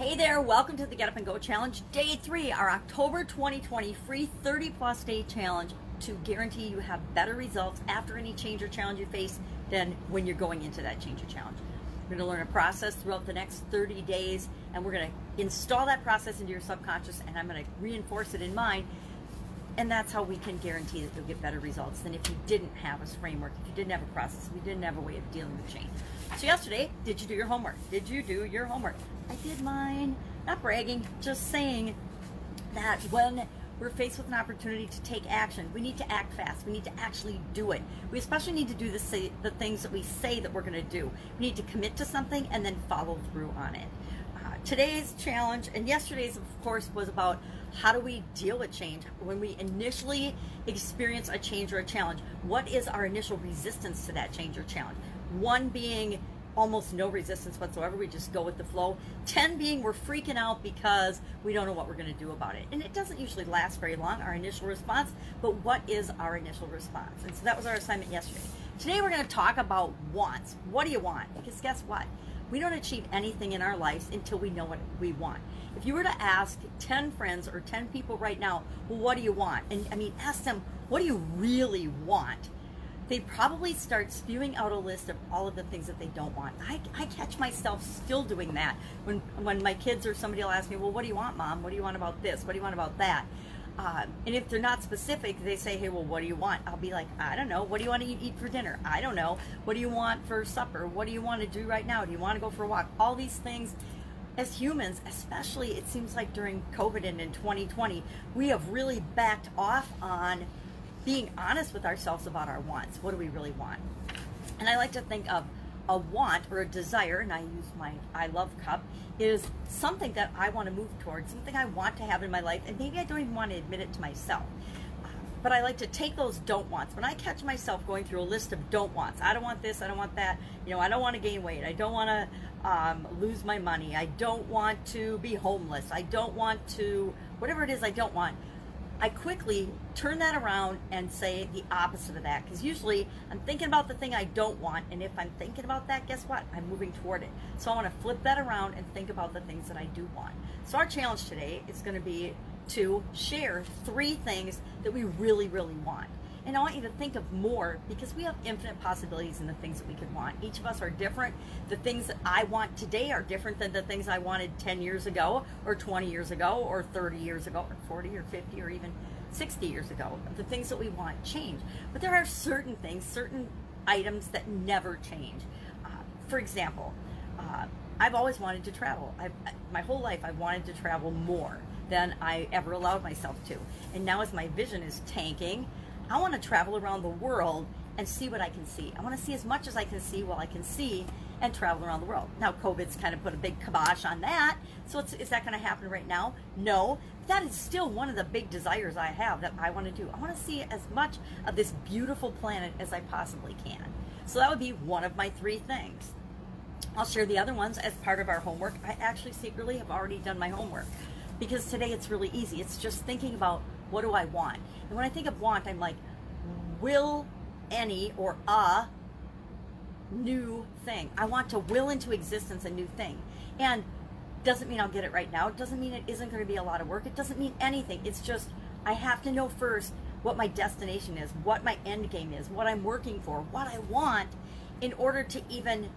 Hey there, welcome to the Get Up and Go Challenge, day three, our October 2020 free 30 plus day challenge to guarantee you have better results after any change or challenge you face than when you're going into that change or challenge. We're going to learn a process throughout the next 30 days, and we're going to install that process into your subconscious, and I'm going to reinforce it in mind. And that's how we can guarantee that you'll get better results than if you didn't have a framework, if you didn't have a process, if you didn't have a way of dealing with change. So yesterday, did you do your homework? Did you do your homework? I did mine. Not bragging, just saying that when we're faced with an opportunity to take action, we need to act fast. We need to actually do it. We especially need to do the, say, the things that we say that we're going to do. We need to commit to something and then follow through on it. Today's challenge and yesterday's, of course, was about how do we deal with change when we initially experience a change or a challenge. What is our initial resistance to that change or challenge? One being almost no resistance whatsoever. We just go with the flow. 10 being we're freaking out because we don't know what we're going to do about it. And it doesn't usually last very long, our initial response, but what is our initial response? And so that was our assignment yesterday. Today we're going to talk about wants. What do you want? Because guess what? We don't achieve anything in our lives until we know what we want. If you were to ask 10 friends or 10 people right now, well, what do you want? And I mean, ask them, what do you really want? they probably start spewing out a list of all of the things that they don't want. I, I catch myself still doing that when when my kids or somebody will ask me, well, what do you want, mom? What do you want about this? What do you want about that? Uh, and if they're not specific, they say, hey, well, what do you want? I'll be like, I don't know. What do you want to eat for dinner? I don't know. What do you want for supper? What do you want to do right now? Do you want to go for a walk? All these things as humans, especially it seems like during COVID and in 2020, we have really backed off on being honest with ourselves about our wants. What do we really want? And I like to think of a want or a desire, and I use my I love cup, is something that I want to move towards, something I want to have in my life, and maybe I don't even want to admit it to myself. But I like to take those don't wants. When I catch myself going through a list of don't wants, I don't want this, I don't want that, you know, I don't want to gain weight, I don't want to um, lose my money, I don't want to be homeless, I don't want to, whatever it is I don't want I quickly turn that around and say the opposite of that because usually I'm thinking about the thing I don't want, and if I'm thinking about that, guess what? I'm moving toward it. So I want to flip that around and think about the things that I do want. So our challenge today is going to be to share three things that we really, really want. And I want you to think of more because we have infinite possibilities in the things that we could want. Each of us are different. The things that I want today are different than the things I wanted 10 years ago, or 20 years ago, or 30 years ago, or 40 or 50, or even 60 years ago. The things that we want change. But there are certain things, certain items that never change. Uh, for example, uh, I've always wanted to travel. I've, my whole life, I've wanted to travel more than I ever allowed myself to. And now, as my vision is tanking, I want to travel around the world and see what I can see. I want to see as much as I can see while I can see and travel around the world. Now, COVID's kind of put a big kibosh on that. So, is that going to happen right now? No. That is still one of the big desires I have that I want to do. I want to see as much of this beautiful planet as I possibly can. So, that would be one of my three things. I'll share the other ones as part of our homework. I actually secretly have already done my homework because today it's really easy. It's just thinking about what do I want? And when I think of want, I'm like, will any or a new thing. I want to will into existence a new thing. And doesn't mean I'll get it right now. It doesn't mean it isn't going to be a lot of work. It doesn't mean anything. It's just I have to know first what my destination is, what my end game is, what I'm working for, what I want in order to even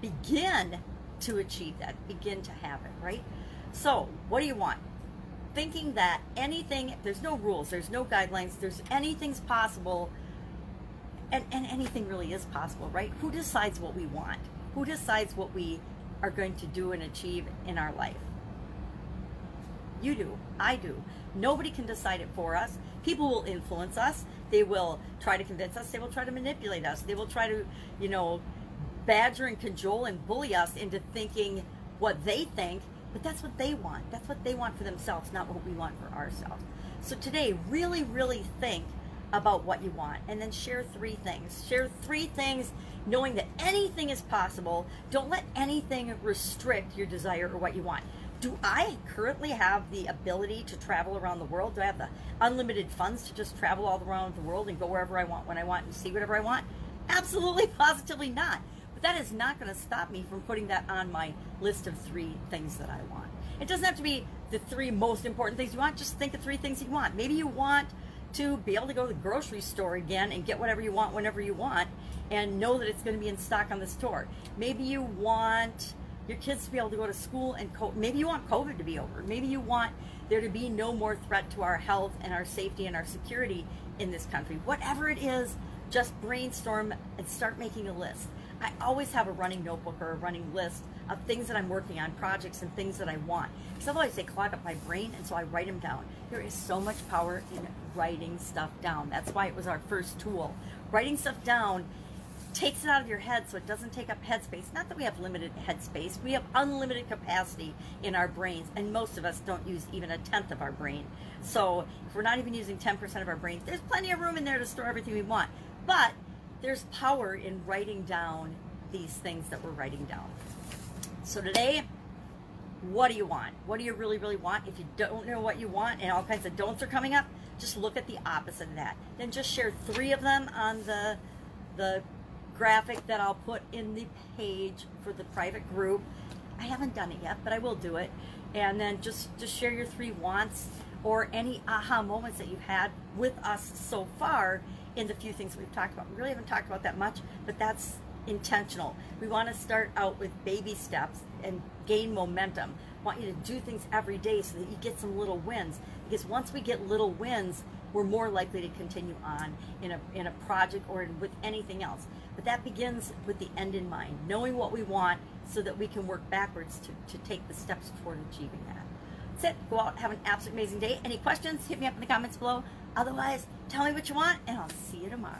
begin to achieve that, begin to have it, right? So, what do you want? Thinking that anything, there's no rules, there's no guidelines, there's anything's possible, and, and anything really is possible, right? Who decides what we want? Who decides what we are going to do and achieve in our life? You do. I do. Nobody can decide it for us. People will influence us. They will try to convince us. They will try to manipulate us. They will try to, you know, badger and cajole and bully us into thinking what they think but that's what they want. That's what they want for themselves, not what we want for ourselves. So today, really, really think about what you want and then share three things. Share three things knowing that anything is possible. Don't let anything restrict your desire or what you want. Do I currently have the ability to travel around the world? Do I have the unlimited funds to just travel all around the world and go wherever I want when I want and see whatever I want? Absolutely, positively not. But that is not going to stop me from putting that on my list of three things that I want. It doesn't have to be the three most important things you want. Just think of three things you want. Maybe you want to be able to go to the grocery store again and get whatever you want whenever you want and know that it's going to be in stock on the store. Maybe you want your kids to be able to go to school and co- maybe you want COVID to be over. Maybe you want there to be no more threat to our health and our safety and our security in this country. Whatever it is, just brainstorm and start making a list. I always have a running notebook or a running list of things that I'm working on, projects and things that I want. Because otherwise they clog up my brain, and so I write them down. There is so much power in writing stuff down. That's why it was our first tool. Writing stuff down takes it out of your head so it doesn't take up headspace. Not that we have limited headspace, we have unlimited capacity in our brains, and most of us don't use even a tenth of our brain. So if we're not even using 10% of our brain, there's plenty of room in there to store everything we want. But there's power in writing down these things that we're writing down. So today, what do you want? What do you really, really want? If you don't know what you want and all kinds of don'ts are coming up, just look at the opposite of that. Then just share three of them on the the graphic that I'll put in the page for the private group. I haven't done it yet, but I will do it. And then just just share your three wants or any aha moments that you've had with us so far in the few things we've talked about. We really haven't talked about that much, but that's intentional. We want to start out with baby steps and gain momentum. want you to do things every day so that you get some little wins. Because once we get little wins, we're more likely to continue on in a, in a project or in, with anything else. But that begins with the end in mind, knowing what we want so that we can work backwards to, to take the steps toward achieving that. That's it. Go out, have an absolutely amazing day. Any questions, hit me up in the comments below. Otherwise, tell me what you want, and I'll see you tomorrow.